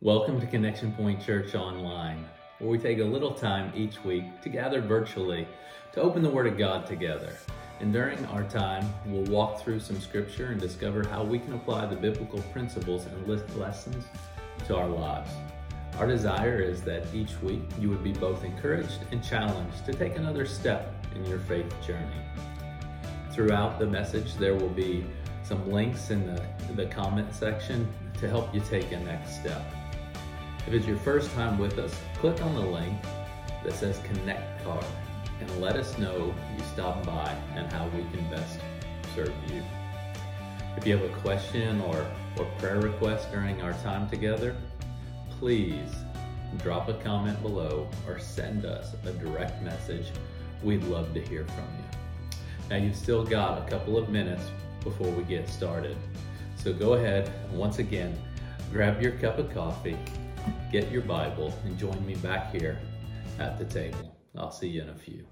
Welcome to Connection Point Church Online, where we take a little time each week to gather virtually to open the Word of God together. And during our time, we'll walk through some scripture and discover how we can apply the biblical principles and lessons to our lives. Our desire is that each week you would be both encouraged and challenged to take another step in your faith journey. Throughout the message, there will be some links in the, the comment section to help you take a next step. If it's your first time with us, click on the link that says Connect Card and let us know you stopped by and how we can best serve you. If you have a question or, or prayer request during our time together, please drop a comment below or send us a direct message. We'd love to hear from you. Now, you've still got a couple of minutes before we get started. So go ahead once again, grab your cup of coffee get your Bible and join me back here at the table. I'll see you in a few.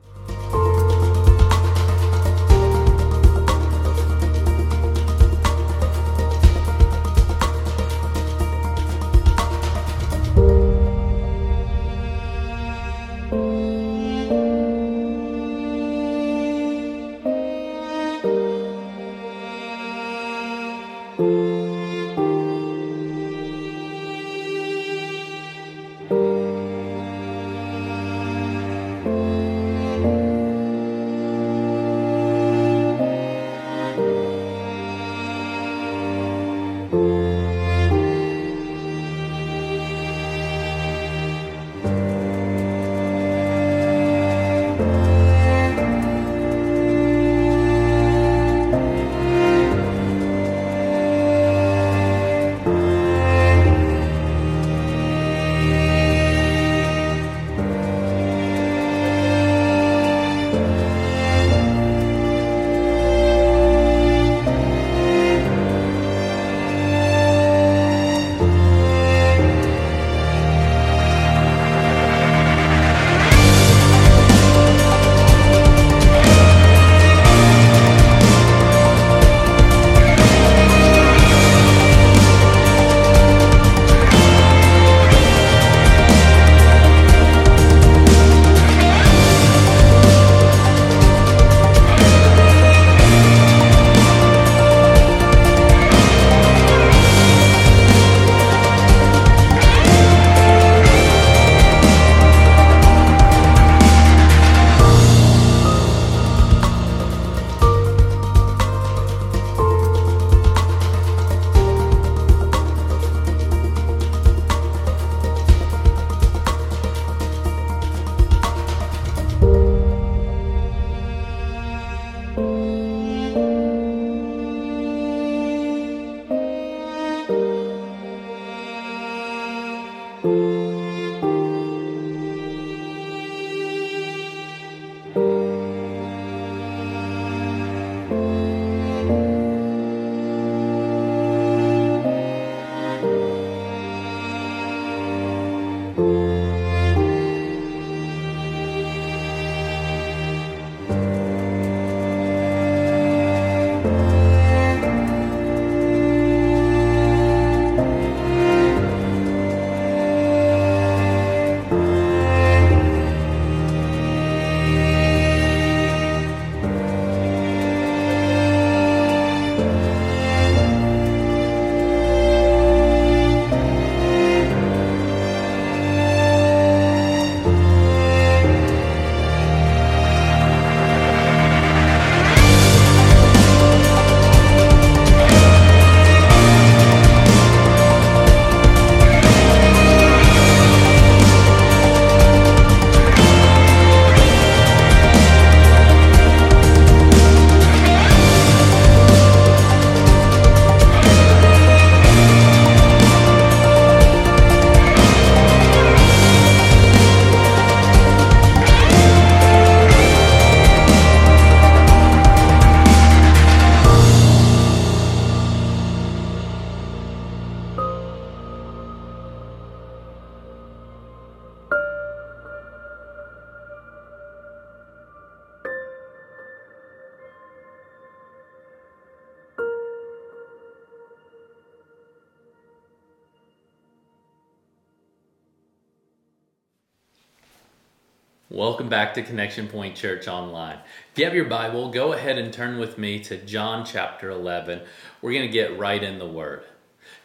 Welcome back to Connection Point Church Online. If you have your Bible, go ahead and turn with me to John chapter 11. We're going to get right in the Word.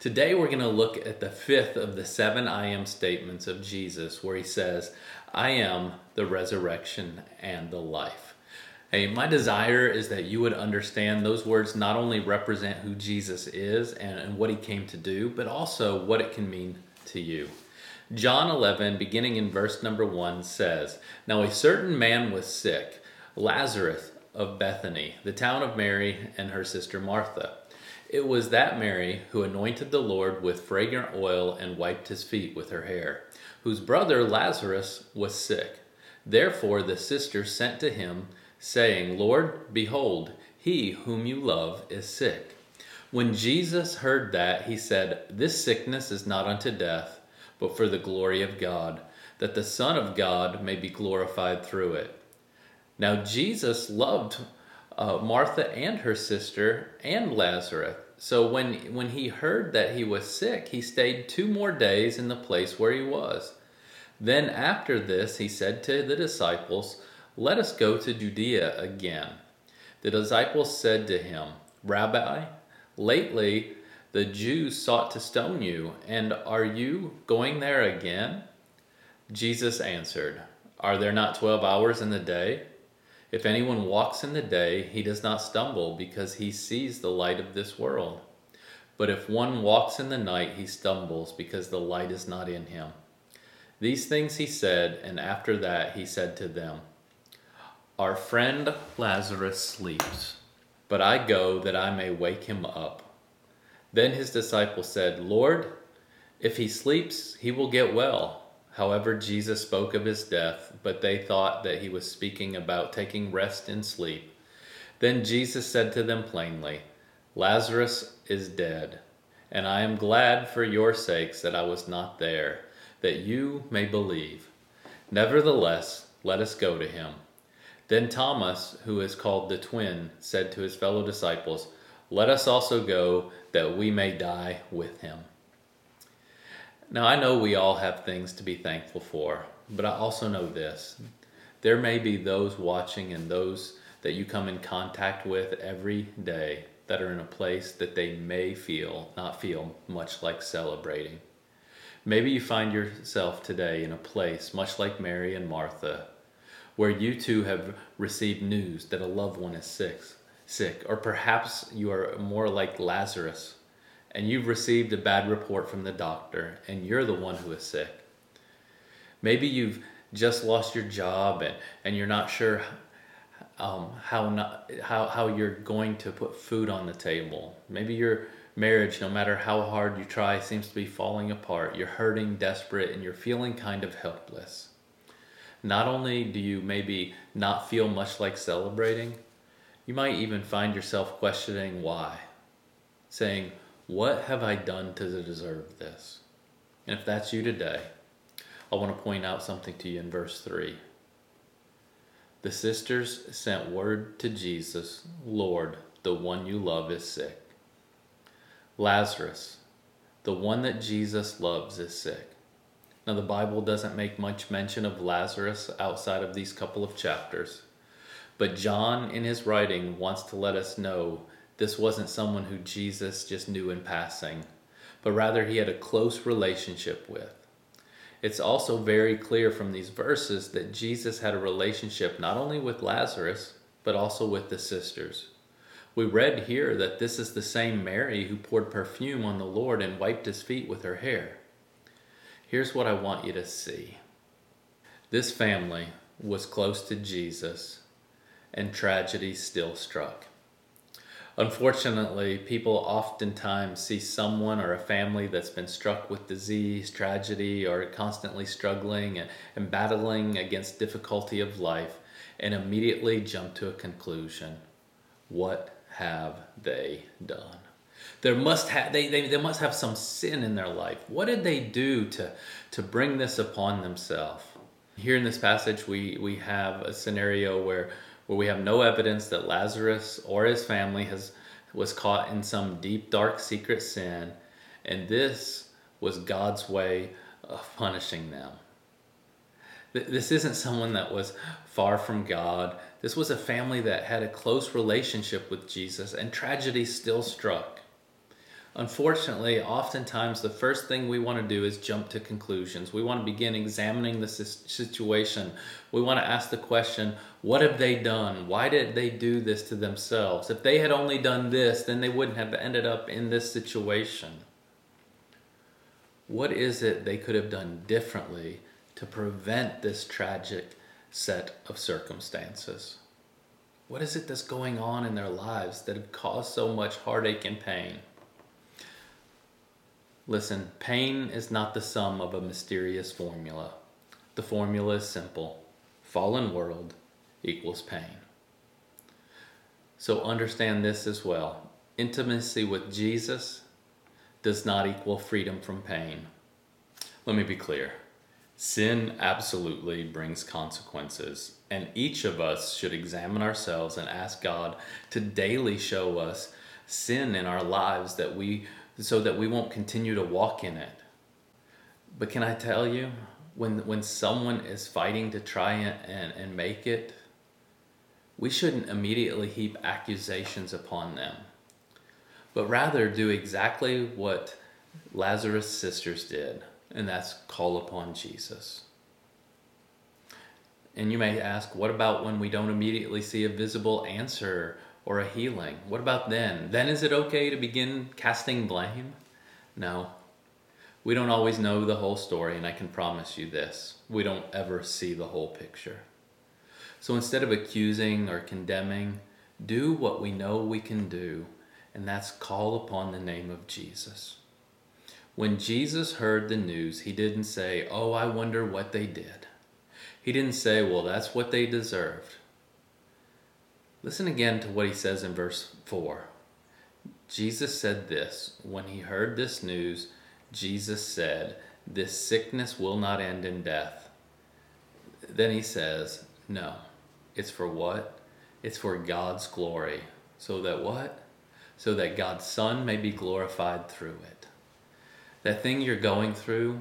Today, we're going to look at the fifth of the seven I am statements of Jesus, where he says, I am the resurrection and the life. Hey, my desire is that you would understand those words not only represent who Jesus is and, and what he came to do, but also what it can mean to you. John 11, beginning in verse number 1, says, Now a certain man was sick, Lazarus of Bethany, the town of Mary and her sister Martha. It was that Mary who anointed the Lord with fragrant oil and wiped his feet with her hair, whose brother Lazarus was sick. Therefore the sisters sent to him, saying, Lord, behold, he whom you love is sick. When Jesus heard that, he said, This sickness is not unto death but for the glory of God, that the Son of God may be glorified through it. Now, Jesus loved uh, Martha and her sister and Lazarus. So when, when he heard that he was sick, he stayed two more days in the place where he was. Then after this, he said to the disciples, Let us go to Judea again. The disciples said to him, Rabbi, lately the Jews sought to stone you, and are you going there again? Jesus answered, Are there not twelve hours in the day? If anyone walks in the day, he does not stumble, because he sees the light of this world. But if one walks in the night, he stumbles, because the light is not in him. These things he said, and after that he said to them, Our friend Lazarus sleeps, but I go that I may wake him up. Then his disciples said, Lord, if he sleeps, he will get well. However, Jesus spoke of his death, but they thought that he was speaking about taking rest in sleep. Then Jesus said to them plainly, Lazarus is dead, and I am glad for your sakes that I was not there, that you may believe. Nevertheless, let us go to him. Then Thomas, who is called the twin, said to his fellow disciples, let us also go that we may die with him. Now, I know we all have things to be thankful for, but I also know this. There may be those watching and those that you come in contact with every day that are in a place that they may feel, not feel much like celebrating. Maybe you find yourself today in a place, much like Mary and Martha, where you too have received news that a loved one is sick sick, or perhaps you are more like Lazarus and you've received a bad report from the doctor and you're the one who is sick. Maybe you've just lost your job and, and you're not sure um, how, not, how, how you're going to put food on the table. Maybe your marriage, no matter how hard you try, seems to be falling apart. You're hurting, desperate, and you're feeling kind of helpless. Not only do you maybe not feel much like celebrating, you might even find yourself questioning why, saying, What have I done to deserve this? And if that's you today, I want to point out something to you in verse 3. The sisters sent word to Jesus, Lord, the one you love is sick. Lazarus, the one that Jesus loves, is sick. Now, the Bible doesn't make much mention of Lazarus outside of these couple of chapters. But John, in his writing, wants to let us know this wasn't someone who Jesus just knew in passing, but rather he had a close relationship with. It's also very clear from these verses that Jesus had a relationship not only with Lazarus, but also with the sisters. We read here that this is the same Mary who poured perfume on the Lord and wiped his feet with her hair. Here's what I want you to see this family was close to Jesus and tragedy still struck. Unfortunately, people oftentimes see someone or a family that's been struck with disease, tragedy, or constantly struggling and, and battling against difficulty of life and immediately jump to a conclusion. What have they done? There must have they, they, they must have some sin in their life. What did they do to, to bring this upon themselves? Here in this passage we, we have a scenario where where we have no evidence that Lazarus or his family has was caught in some deep dark secret sin and this was God's way of punishing them. This isn't someone that was far from God. This was a family that had a close relationship with Jesus, and tragedy still struck. Unfortunately, oftentimes the first thing we want to do is jump to conclusions. We want to begin examining the situation. We want to ask the question, what have they done? Why did they do this to themselves? If they had only done this, then they wouldn't have ended up in this situation. What is it they could have done differently to prevent this tragic set of circumstances? What is it that's going on in their lives that have caused so much heartache and pain? Listen, pain is not the sum of a mysterious formula. The formula is simple fallen world equals pain. So understand this as well intimacy with Jesus does not equal freedom from pain. Let me be clear Sin absolutely brings consequences, and each of us should examine ourselves and ask God to daily show us sin in our lives that we so that we won't continue to walk in it. But can I tell you, when when someone is fighting to try and, and, and make it, we shouldn't immediately heap accusations upon them, but rather do exactly what Lazarus' sisters did and that's call upon Jesus. And you may ask, what about when we don't immediately see a visible answer or a healing? What about then? Then is it okay to begin casting blame? No. We don't always know the whole story, and I can promise you this we don't ever see the whole picture. So instead of accusing or condemning, do what we know we can do, and that's call upon the name of Jesus. When Jesus heard the news, he didn't say, Oh, I wonder what they did. He didn't say, Well, that's what they deserved. Listen again to what he says in verse 4. Jesus said this When he heard this news, Jesus said, This sickness will not end in death. Then he says, No. It's for what? It's for God's glory. So that what? So that God's Son may be glorified through it that thing you're going through,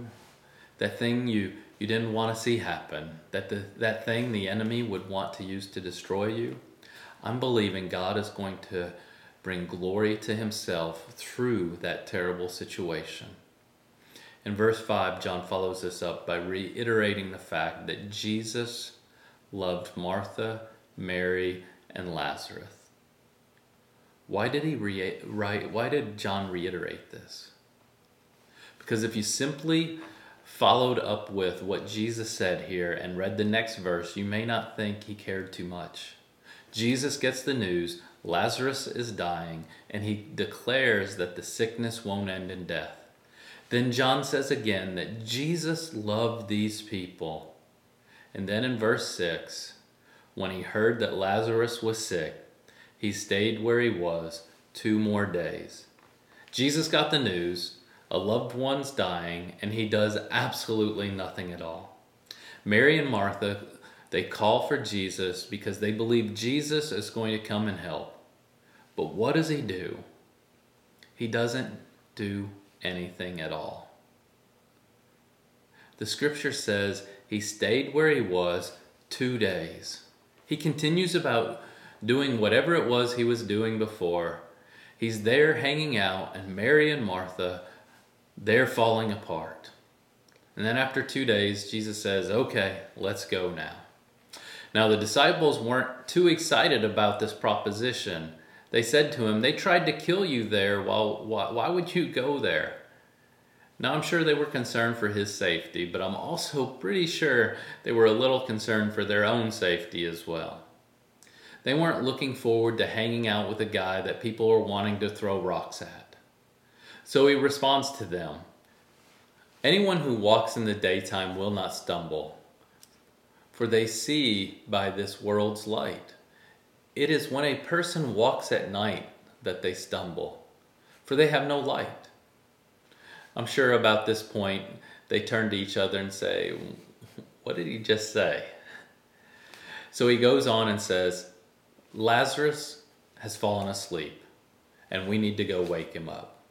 that thing you, you didn't want to see happen, that, the, that thing the enemy would want to use to destroy you, I'm believing God is going to bring glory to himself through that terrible situation. In verse 5, John follows this up by reiterating the fact that Jesus loved Martha, Mary, and Lazarus. Why did he re- write, why did John reiterate this? Because if you simply followed up with what Jesus said here and read the next verse, you may not think he cared too much. Jesus gets the news Lazarus is dying, and he declares that the sickness won't end in death. Then John says again that Jesus loved these people. And then in verse 6, when he heard that Lazarus was sick, he stayed where he was two more days. Jesus got the news, a loved one's dying, and he does absolutely nothing at all. Mary and Martha, they call for Jesus because they believe Jesus is going to come and help. But what does he do? He doesn't do anything at all. The scripture says he stayed where he was two days. He continues about doing whatever it was he was doing before. He's there hanging out, and Mary and Martha they're falling apart. And then after two days, Jesus says, Okay, let's go now. Now, the disciples weren't too excited about this proposition. They said to him, They tried to kill you there. Well, why, why would you go there? Now, I'm sure they were concerned for his safety, but I'm also pretty sure they were a little concerned for their own safety as well. They weren't looking forward to hanging out with a guy that people were wanting to throw rocks at. So he responds to them Anyone who walks in the daytime will not stumble, for they see by this world's light. It is when a person walks at night that they stumble, for they have no light. I'm sure about this point they turn to each other and say, What did he just say? So he goes on and says, Lazarus has fallen asleep, and we need to go wake him up.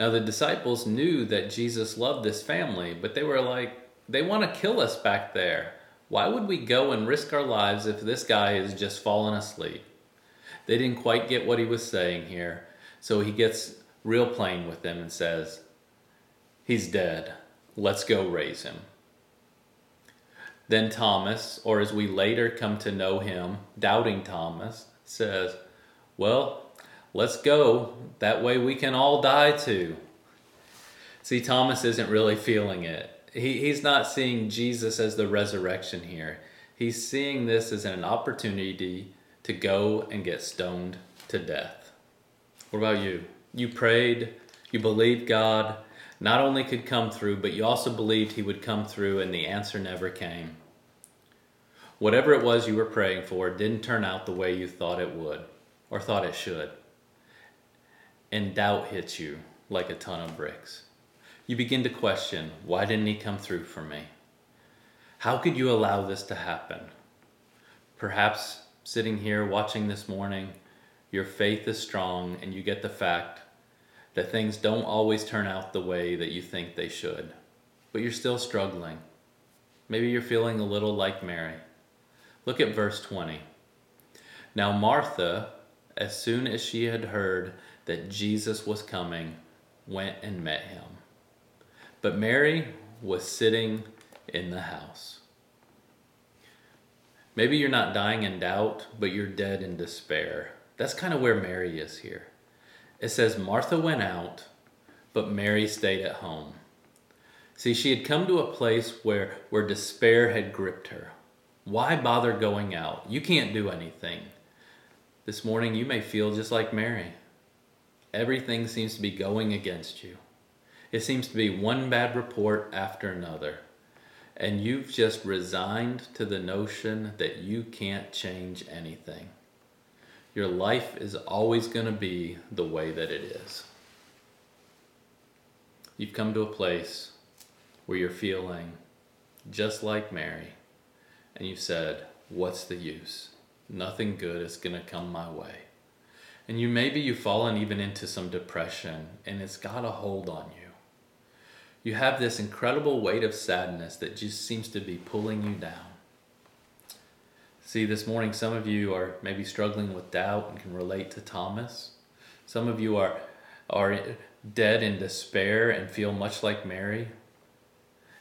Now, the disciples knew that Jesus loved this family, but they were like, They want to kill us back there. Why would we go and risk our lives if this guy is just fallen asleep? They didn't quite get what he was saying here, so he gets real plain with them and says, He's dead. Let's go raise him. Then Thomas, or as we later come to know him, doubting Thomas, says, Well, let's go. That way we can all die too. See, Thomas isn't really feeling it. He, he's not seeing Jesus as the resurrection here. He's seeing this as an opportunity to go and get stoned to death. What about you? You prayed, you believed God not only could come through, but you also believed He would come through, and the answer never came whatever it was you were praying for didn't turn out the way you thought it would or thought it should. And doubt hits you like a ton of bricks. You begin to question why didn't he come through for me? How could you allow this to happen? Perhaps sitting here watching this morning, your faith is strong and you get the fact that things don't always turn out the way that you think they should, but you're still struggling. Maybe you're feeling a little like Mary. Look at verse 20. Now, Martha, as soon as she had heard that Jesus was coming, went and met him. But Mary was sitting in the house. Maybe you're not dying in doubt, but you're dead in despair. That's kind of where Mary is here. It says Martha went out, but Mary stayed at home. See, she had come to a place where, where despair had gripped her. Why bother going out? You can't do anything. This morning you may feel just like Mary. Everything seems to be going against you. It seems to be one bad report after another. And you've just resigned to the notion that you can't change anything. Your life is always going to be the way that it is. You've come to a place where you're feeling just like Mary and you said, What's the use? Nothing good is going to come my way. And you maybe you've fallen even into some depression and it's got a hold on you. You have this incredible weight of sadness that just seems to be pulling you down. See, this morning, some of you are maybe struggling with doubt and can relate to Thomas. Some of you are, are dead in despair and feel much like Mary.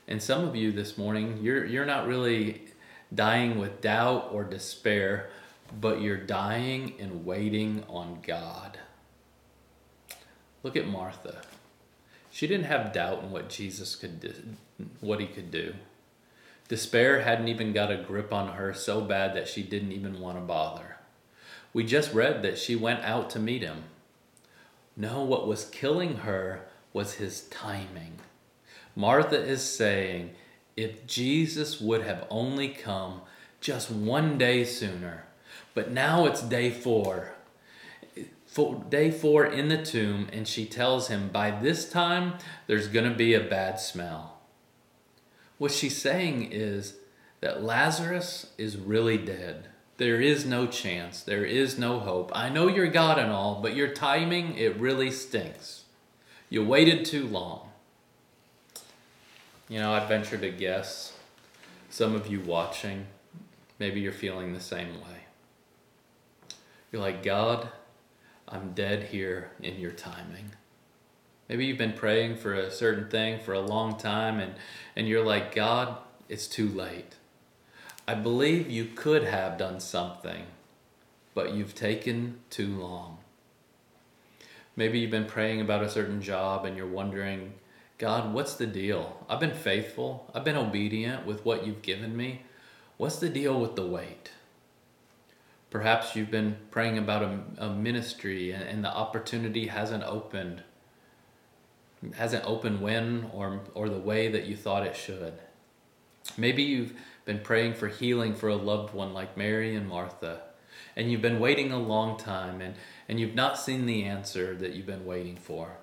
And some of you this morning, you're, you're not really dying with doubt or despair, but you're dying and waiting on God. Look at Martha. She didn't have doubt in what Jesus could do, what he could do. Despair hadn't even got a grip on her so bad that she didn't even want to bother. We just read that she went out to meet him. No, what was killing her was his timing. Martha is saying, if Jesus would have only come just one day sooner. But now it's day four. Day four in the tomb, and she tells him, By this time, there's going to be a bad smell. What she's saying is that Lazarus is really dead. There is no chance. There is no hope. I know you're God and all, but your timing, it really stinks. You waited too long. You know, I venture to guess some of you watching, maybe you're feeling the same way. You're like, God, I'm dead here in your timing. Maybe you've been praying for a certain thing for a long time and, and you're like, God, it's too late. I believe you could have done something, but you've taken too long. Maybe you've been praying about a certain job and you're wondering, God, what's the deal? I've been faithful. I've been obedient with what you've given me. What's the deal with the wait? Perhaps you've been praying about a, a ministry and, and, the opportunity hasn't opened. Hasn't opened when or, or the way that you thought it should. Maybe you've been praying for healing for a loved one like Mary and Martha, and you've been waiting a long time and, and you've not seen the answer that you've been waiting for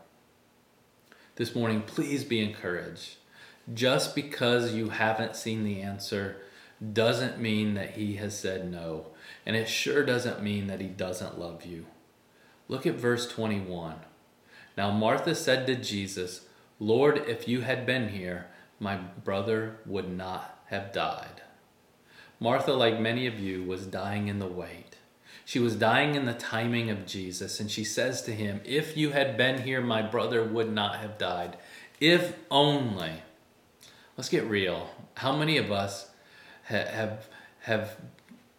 this morning, please be encouraged. Just because you haven't seen the answer doesn't mean that he has said no. And it sure doesn't mean that he doesn't love you. Look at verse 21. Now Martha said to Jesus, Lord, if you had been here, my brother would not have died. Martha, like many of you, was dying in the wait. She was dying in the timing of Jesus, and she says to him, If you had been here, my brother would not have died. If only. Let's get real. How many of us have, have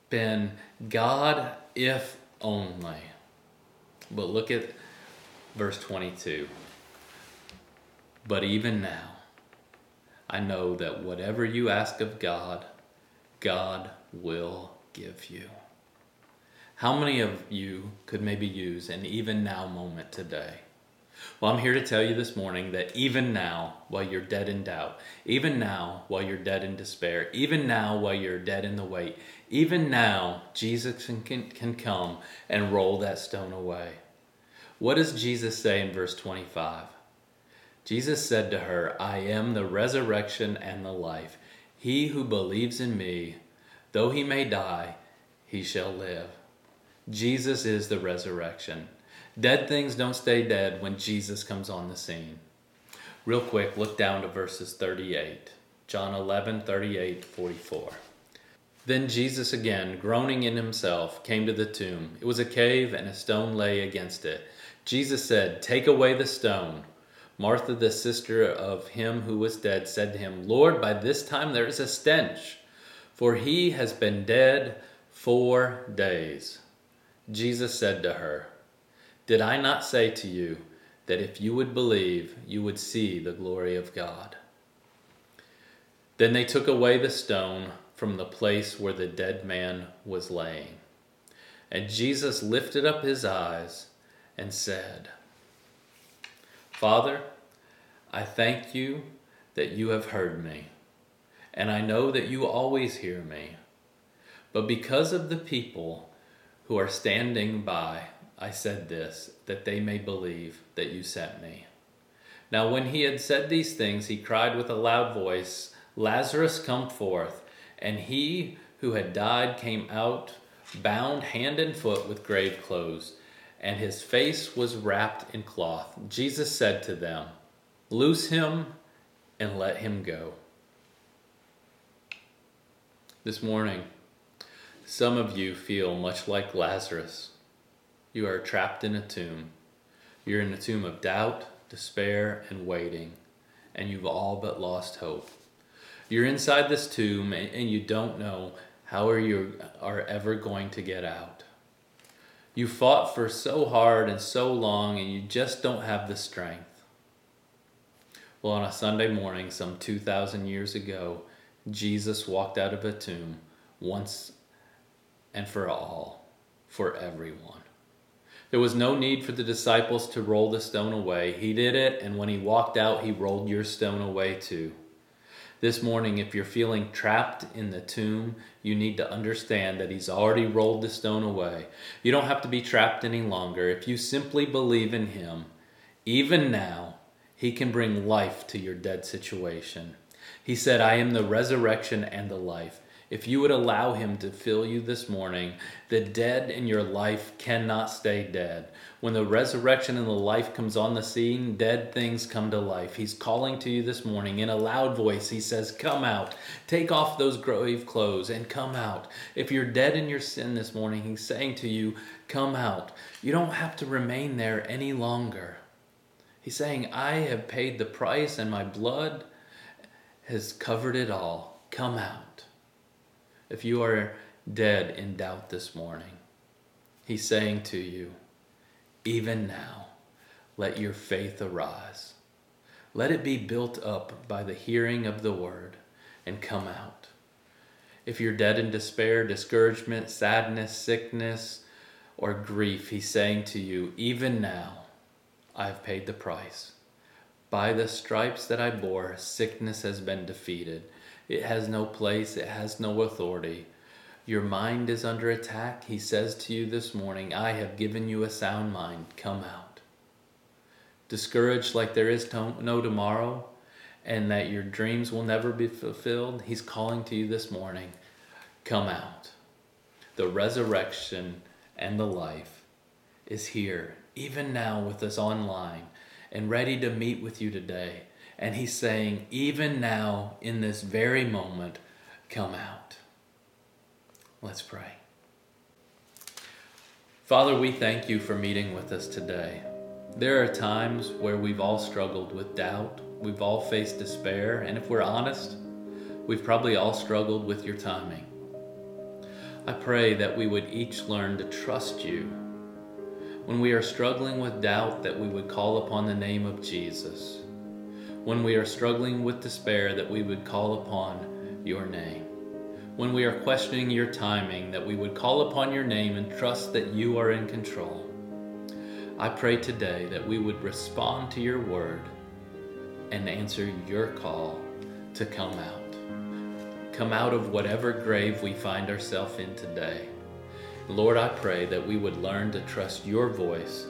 been God, if only? But look at verse 22. But even now, I know that whatever you ask of God, God will give you. How many of you could maybe use an even now moment today? Well, I'm here to tell you this morning that even now, while you're dead in doubt, even now, while you're dead in despair, even now, while you're dead in the wait, even now, Jesus can, can, can come and roll that stone away. What does Jesus say in verse 25? Jesus said to her, I am the resurrection and the life. He who believes in me, though he may die, he shall live. Jesus is the resurrection. Dead things don't stay dead when Jesus comes on the scene. Real quick, look down to verses 38. John 11, 38, 44. Then Jesus again, groaning in himself, came to the tomb. It was a cave, and a stone lay against it. Jesus said, Take away the stone. Martha, the sister of him who was dead, said to him, Lord, by this time there is a stench, for he has been dead four days. Jesus said to her, Did I not say to you that if you would believe, you would see the glory of God? Then they took away the stone from the place where the dead man was laying. And Jesus lifted up his eyes and said, Father, I thank you that you have heard me, and I know that you always hear me. But because of the people who are standing by, I said this, that they may believe that you sent me. Now, when he had said these things, he cried with a loud voice, Lazarus, come forth. And he who had died came out, bound hand and foot with grave clothes and his face was wrapped in cloth. Jesus said to them, Loose him and let him go. This morning, some of you feel much like Lazarus. You are trapped in a tomb. You're in a tomb of doubt, despair, and waiting, and you've all but lost hope. You're inside this tomb and you don't know how are you are ever going to get out. You fought for so hard and so long, and you just don't have the strength. Well, on a Sunday morning, some 2,000 years ago, Jesus walked out of a tomb once and for all, for everyone. There was no need for the disciples to roll the stone away. He did it, and when he walked out, he rolled your stone away too. This morning, if you're feeling trapped in the tomb, you need to understand that He's already rolled the stone away. You don't have to be trapped any longer. If you simply believe in Him, even now, He can bring life to your dead situation. He said, I am the resurrection and the life. If you would allow Him to fill you this morning, the dead in your life cannot stay dead. When the resurrection and the life comes on the scene, dead things come to life. He's calling to you this morning in a loud voice. He says, Come out, take off those grave clothes and come out. If you're dead in your sin this morning, He's saying to you, Come out. You don't have to remain there any longer. He's saying, I have paid the price and my blood has covered it all. Come out if you are dead in doubt this morning, He's saying to you, even now, let your faith arise. Let it be built up by the hearing of the word and come out. If you're dead in despair, discouragement, sadness, sickness, or grief, he's saying to you, even now, I've paid the price. By the stripes that I bore, sickness has been defeated. It has no place, it has no authority. Your mind is under attack. He says to you this morning, I have given you a sound mind. Come out. Discouraged like there is no tomorrow and that your dreams will never be fulfilled, He's calling to you this morning. Come out. The resurrection and the life is here, even now with us online, and ready to meet with you today And he's saying, even now, in this very moment, come out. Let's pray. Father, we thank you for meeting with us today. There are times where we've all struggled with doubt, we've all faced despair, and if we're honest, we've probably all struggled with your timing. I pray that we would each learn to trust you. When we are struggling with doubt, that we would call upon the name of Jesus. When we are struggling with despair, that we would call upon your name. When we are questioning your timing, that we would call upon your name and trust that you are in control. I pray today that we would respond to your word and answer your call to come out come out of whatever grave we find ourselves in today. Lord, I pray that we would learn to trust your voice,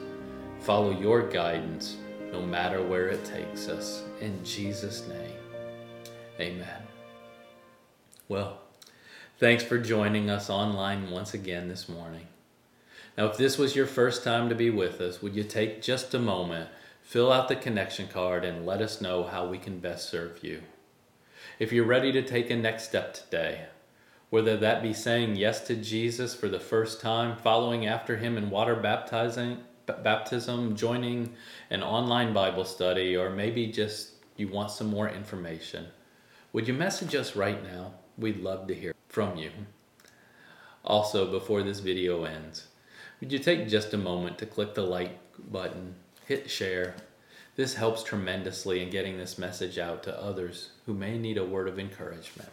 follow your guidance, no matter where it takes us. In Jesus' name, amen. Well, thanks for joining us online once again this morning. Now, if this was your first time to be with us, would you take just a moment, fill out the connection card, and let us know how we can best serve you? If you're ready to take a next step today, whether that be saying yes to Jesus for the first time, following after him in water baptizing, baptism, joining an online Bible study, or maybe just you want some more information, would you message us right now? We'd love to hear from you. Also, before this video ends, would you take just a moment to click the like button, hit share, this helps tremendously in getting this message out to others who may need a word of encouragement.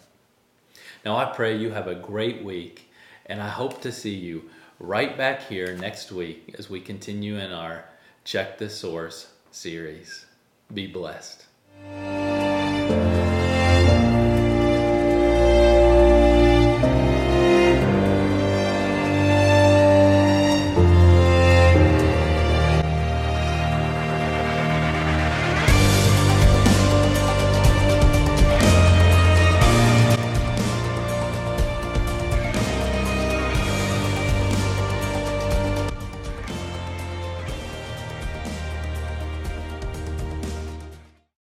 Now, I pray you have a great week, and I hope to see you right back here next week as we continue in our Check the Source series. Be blessed.